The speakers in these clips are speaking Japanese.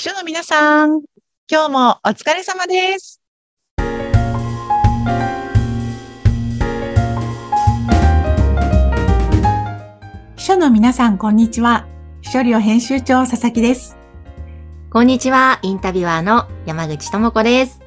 秘書の皆さん、今日もお疲れ様です。秘書の皆さん、こんにちは。秘書寮編集長、佐々木です。こんにちは、インタビュアーの山口智子です。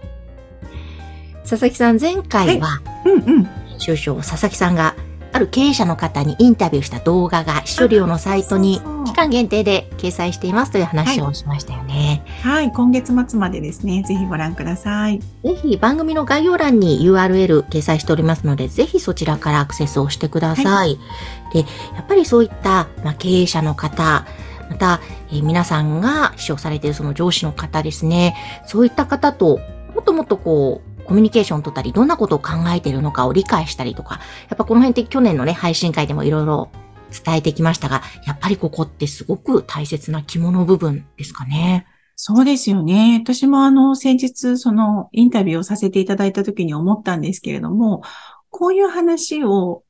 佐々木さん、前回は、うんうん。編集長佐々木さんが、ある経営者の方にインタビューした動画が、秘書寮のサイトに期間限定で掲載していますという話をしましたよね。はい、今月末までですね、ぜひご覧ください。ぜひ番組の概要欄に URL 掲載しておりますので、ぜひそちらからアクセスをしてください。で、やっぱりそういった、まあ、経営者の方、また、えー皆さんが秘書されているその上司の方ですね、そういった方ともっともっとこう、コミュニケーションを取ったり、どんなことを考えているのかを理解したりとか、やっぱこの辺って去年のね、配信会でもいろいろ伝えてきましたが、やっぱりここってすごく大切な肝の部分ですかね。そうですよね。私もあの、先日、その、インタビューをさせていただいた時に思ったんですけれども、こういう話を、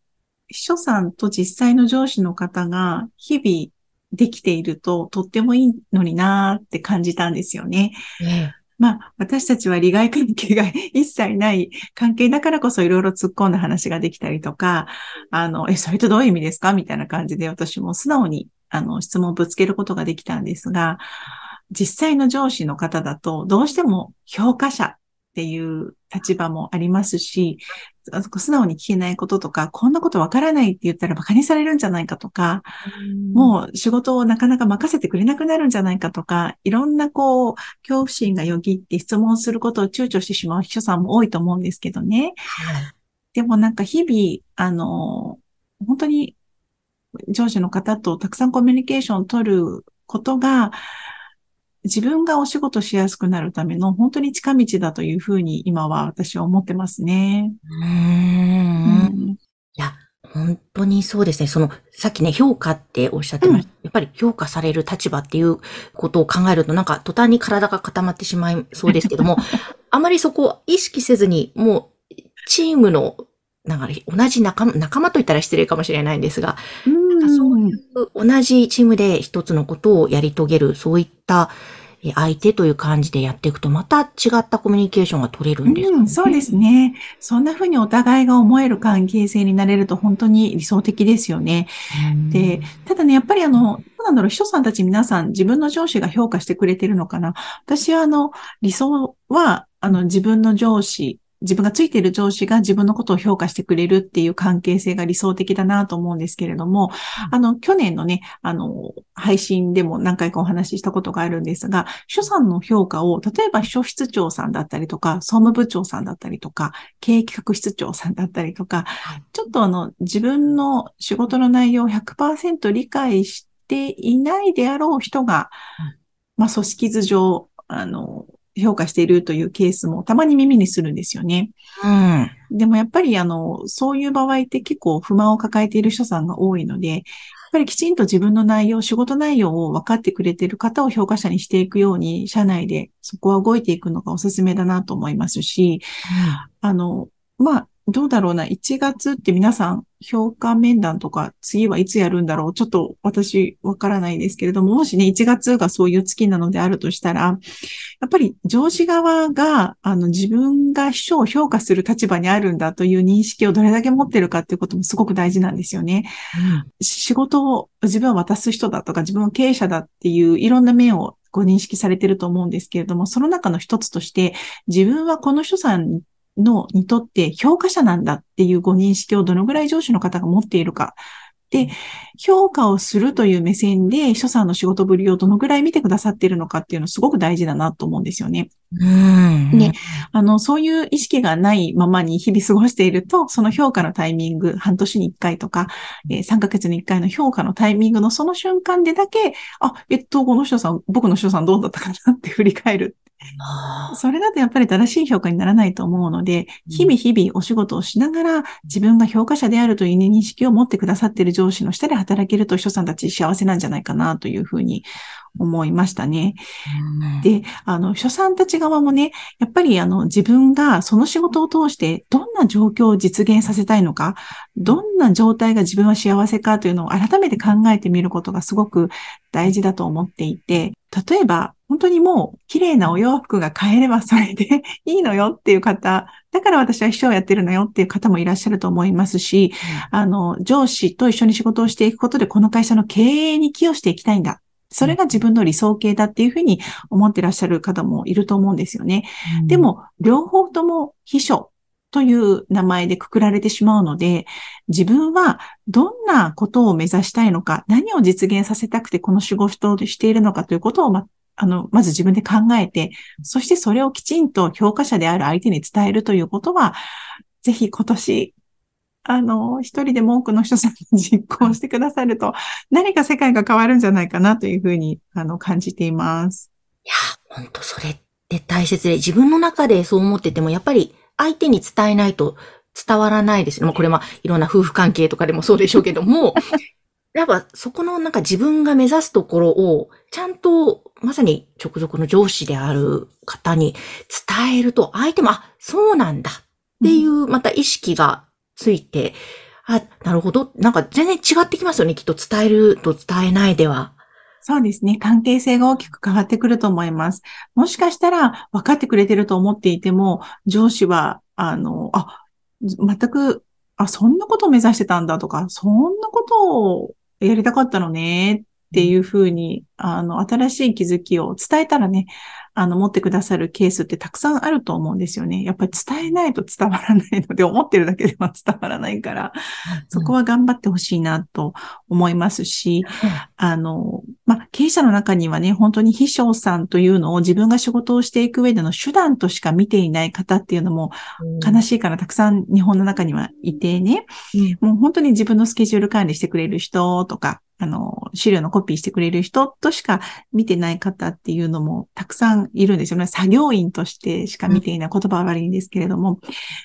秘書さんと実際の上司の方が日々できていると、とってもいいのになーって感じたんですよね。ねまあ、私たちは利害関係が 一切ない関係だからこそいろいろ突っ込んだ話ができたりとか、あの、え、それとどういう意味ですか？みたいな感じで私も素直に、あの、質問をぶつけることができたんですが、実際の上司の方だと、どうしても評価者っていう立場もありますし、素直に聞けないこととか、こんなことわからないって言ったら馬鹿にされるんじゃないかとか、もう仕事をなかなか任せてくれなくなるんじゃないかとか、いろんなこう、恐怖心がよぎって質問することを躊躇してしまう秘書さんも多いと思うんですけどね。はいでもなんか日々、あの、本当に上司の方とたくさんコミュニケーションを取ることが、自分がお仕事しやすくなるための本当に近道だというふうに今は私は思ってますね。うんんいや、本当にそうですね。その、さっきね、評価っておっしゃってました。やっぱり評価される立場っていうことを考えると、なんか途端に体が固まってしまいそうですけども、あまりそこを意識せずに、もう、チームの、なんか同じ仲間、仲間と言ったら失礼かもしれないんですが、そういう同じチームで一つのことをやり遂げる、そういったえ相手という感じでやっていくと、また違ったコミュニケーションが取れるんですかね、うん、そうですね。そんな風にお互いが思える関係性になれると本当に理想的ですよね。うん。で、ただね、やっぱりあの、どうなんだろう、秘書さんたち皆さん自分の上司が評価してくれてるのかな。私はあの、理想は、あの、自分の上司、自分がついている上司が自分のことを評価してくれるっていう関係性が理想的だなと思うんですけれども、あの、去年のね、あの、配信でも何回かお話ししたことがあるんですが、秘書さんの評価を、例えば秘書室長さんだったりとか、総務部長さんだったりとか、経営企画室長さんだったりとか、ちょっとあの、自分の仕事の内容を100%理解していないであろう人がうん、まあ、組織図上、あの、評価しているというケースもたまに耳にするんですよね。うん。でもやっぱりあの、そういう場合って結構不満を抱えている人さんが多いので、やっぱりきちんと自分の内容、仕事内容を分かってくれている方を評価者にしていくように、社内でそこは動いていくのがおすすめだなと思いますし、あの、まあ、どうだろうな、1月って皆さん評価面談とか次はいつやるんだろう。ちょっと私わからないですけれども、もしね、1月がそういう月なのであるとしたら、やっぱり上司側が、あの、自分が秘書を評価する立場にあるんだという認識をどれだけ持ってるかっていうこともすごく大事なんですよね。仕事を自分は渡す人だとか、自分は経営者だっていういろんな面をご認識されてると思うんですけれども、その中の一つとして、自分はこの人さんの、にとって評価者なんだっていうご認識をどのぐらい上司の方が持っているか。で、評価をするという目線で、秘書さんの仕事ぶりをどのぐらい見てくださっているのかっていうのすごく大事だなと思うんですよね。うん。ねあの、そういう意識がないままに日々過ごしていると、その評価のタイミング、半年に1回とか、えー3ヶ月に1回の評価のタイミングのその瞬間でだけ、あ、えっと、この人さん、僕の人さんどうだったかなって振り返る。あそれだとやっぱり正しい評価にならないと思うので、日々日々お仕事をしながら自分が評価者であるという認識を持ってくださっている上司の下で働けると秘書さんたち幸せなんじゃないかなというふうに思いましたね。ーで、あの、秘書さんたち側もね、やっぱりあの、自分がその仕事を通してどんな状況を実現させたいのか、どんな状態が自分は幸せかというのを改めて考えてみることがすごく大事だと思っていて、例えば、本当にもう綺麗なお洋服が買えればそれで いいのよっていう方、だから私は秘書をやってるのよっていう方もいらっしゃると思いますし、うん、あの、上司と一緒に仕事をしていくことでこの会社の経営に寄与していきたいんだ。それが自分の理想形だっていうふうに思ってらっしゃる方もいると思うんですよね。うん、でも、両方とも秘書という名前でくくられてしまうので、自分はどんなことを目指したいのか、何を実現させたくてこの仕事をしているのかということをま、あの、まず自分で考えて、そしてそれをきちんと評価者である相手に伝えるということは、ぜひ今年、あの、一人でも多くの人さんに実行してくださると、何か世界が変わるんじゃないかなというふうに、あの、感じています。いや、本当それって大切で、自分の中でそう思ってても、やっぱり相手に伝えないと伝わらないですよ。まあ、これまあ、いろんな夫婦関係とかでもそうでしょうけども、やっぱそこのなんか自分が目指すところを、ちゃんとまさに直属の上司である方に伝えると、相手も、あ、そうなんだっていうまた意識がついて、あ、なるほど。なんか全然違ってきますよね。きっと伝えると伝えないでは。そうですね。関係性が大きく変わってくると思います。もしかしたら分かってくれてると思っていても、上司は、あの、あ、全く、あ、そんなことを目指してたんだとか、そんなことをやりたかったのねっていうふうに、あの、新しい気づきを伝えたらね、あの、持ってくださるケースってたくさんあると思うんですよね。やっぱり伝えないと伝わらないので、思ってるだけでは伝わらないから、そこは頑張ってほしいなと思いますし、あの、まあ、経営者の中にはね、本当に秘書さんというのを自分が仕事をしていく上での手段としか見ていない方っていうのも悲しいからたくさん日本の中にはいてね、もう本当に自分のスケジュール管理してくれる人とか、あの、資料のコピーしてくれる人としか見てない方っていうのもたくさんいるんですよね。作業員としてしか見ていない言葉は悪いんですけれども、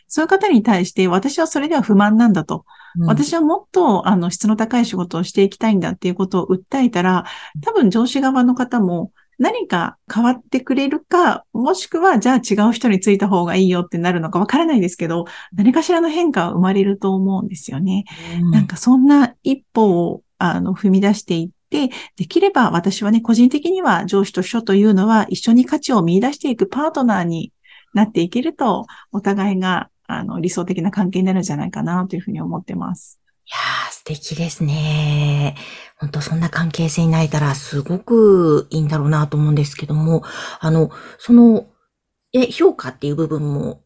そういう方に対して私はそれでは不満なんだと。うん、私はもっと、あの、質の高い仕事をしていきたいんだっていうことを訴えたら、多分上司側の方も、何か変わってくれるか、もしくは、じゃあ違う人についた方がいいよってなるのかわからないですけど、何かしらの変化は生まれると思うんですよね。うん、なんかそんな一歩をあの、踏み出していって、できれば私はね、個人的には上司と秘書というのは一緒に価値を見出していくパートナーになっていけると、お互いが、あの、理想的な関係になるんじゃないかなというふうに思ってます。いやー、素敵ですね。本当そんな関係性になれたらすごくいいんだろうなと思うんですけども、あの、その、え、評価っていう部分も、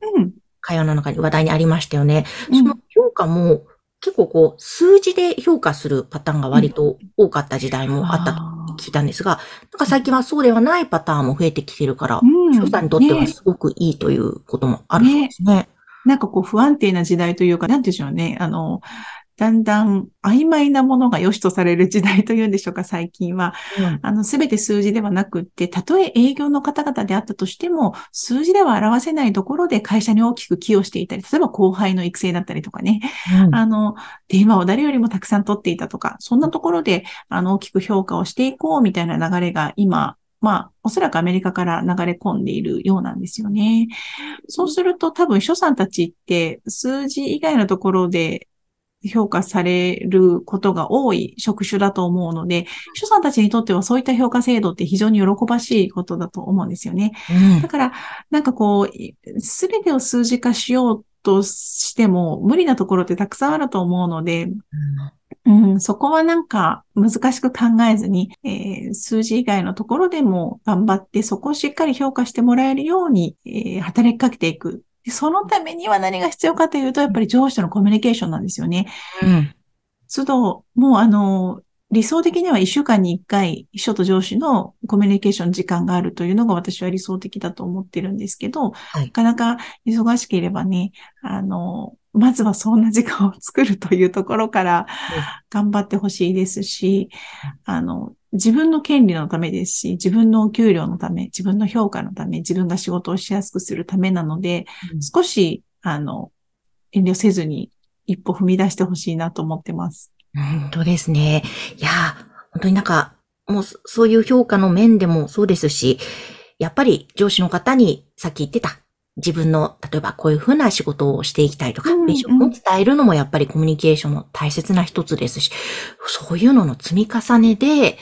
会話の中に話題にありましたよね。うん、その評価も、結構こう、数字で評価するパターンが割と多かった時代もあったと聞いたんですが、なんか最近はそうではないパターンも増えてきてるから、翔、うん、さんにとってはすごくいいということもあるそうですね。ねなんかこう不安定な時代というか、なんでしょうね。あの、だんだん曖昧なものが良しとされる時代というんでしょうか、最近は。うん、あの、すべて数字ではなくって、たとえ営業の方々であったとしても、数字では表せないところで会社に大きく寄与していたり、例えば後輩の育成だったりとかね、うん、あの、電話を誰よりもたくさん取っていたとか、そんなところで、あの、大きく評価をしていこうみたいな流れが今、まあ、おそらくアメリカから流れ込んでいるようなんですよね。そうすると多分、所さんたちって数字以外のところで評価されることが多い職種だと思うので、主さんたちにとってはそういった評価制度って非常に喜ばしいことだと思うんですよね。うん、だから、なんかこう、すべてを数字化しようとしても無理なところってたくさんあると思うので、うん、うん、そこはなんか難しく考えずに、えー、数字以外のところでも頑張ってそこをしっかり評価してもらえるように、えー、働きかけていくでそのためには何が必要かというと、やっぱり上司とのコミュニケーションなんですよね。うん。都度、もうあの、理想的には一週間に一回、秘書と上司のコミュニケーション時間があるというのが私は理想的だと思ってるんですけど、はい、なかなか忙しければね、あの、まずはそんな時間を作るというところから頑張ってほしいですし、あの、自分の権利のためですし、自分のお給料のため、自分の評価のため、自分が仕事をしやすくするためなので、うん、少し、あの、遠慮せずに一歩踏み出してほしいなと思ってます。本当ですね。いや、本当になんか、もうそういう評価の面でもそうですし、やっぱり上司の方にさっき言ってた自分の、例えばこういうふうな仕事をしていきたいとか、ビジョンを伝えるのもやっぱりコミュニケーションの大切な一つですし、そういうのの積み重ねで、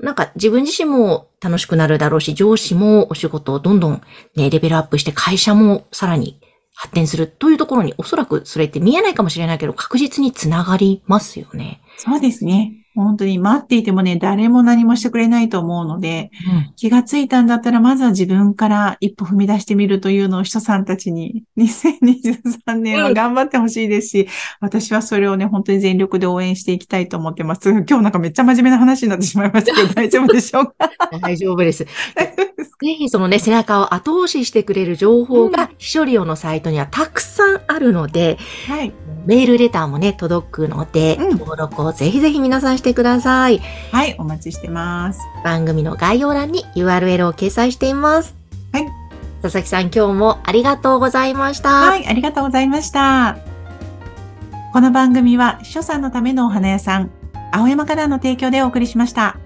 なんか自分自身も楽しくなるだろうし、上司もお仕事をどんどんね、レベルアップして会社もさらに発展するというところにおそらくそれって見えないかもしれないけど確実につながりますよね。そうですね。本当に待っていてもね、誰も何もしてくれないと思うので、うん。気がついたんだったら、まずは自分から一歩踏み出してみるというのを秘書さんたちに、2023年は頑張ってほしいですし、私はそれをね、本当に全力で応援していきたいと思ってます。今日なんかめっちゃ真面目な話になってしまいましたけど、大丈夫でしょうか？大丈夫です。ぜひそのね、背中を後押ししてくれる情報が、秘書利用のサイトにはたくさんあるので、はい。メールレターもね、届くので、うん登録をぜひぜひ皆さんしてください。はい、お待ちしてます。番組の概要欄に URL を掲載しています。はい。佐々木さん、今日もありがとうございました。はい、ありがとうございました。この番組は秘書さんのためのお花屋さん、青山からの提供でお送りしました。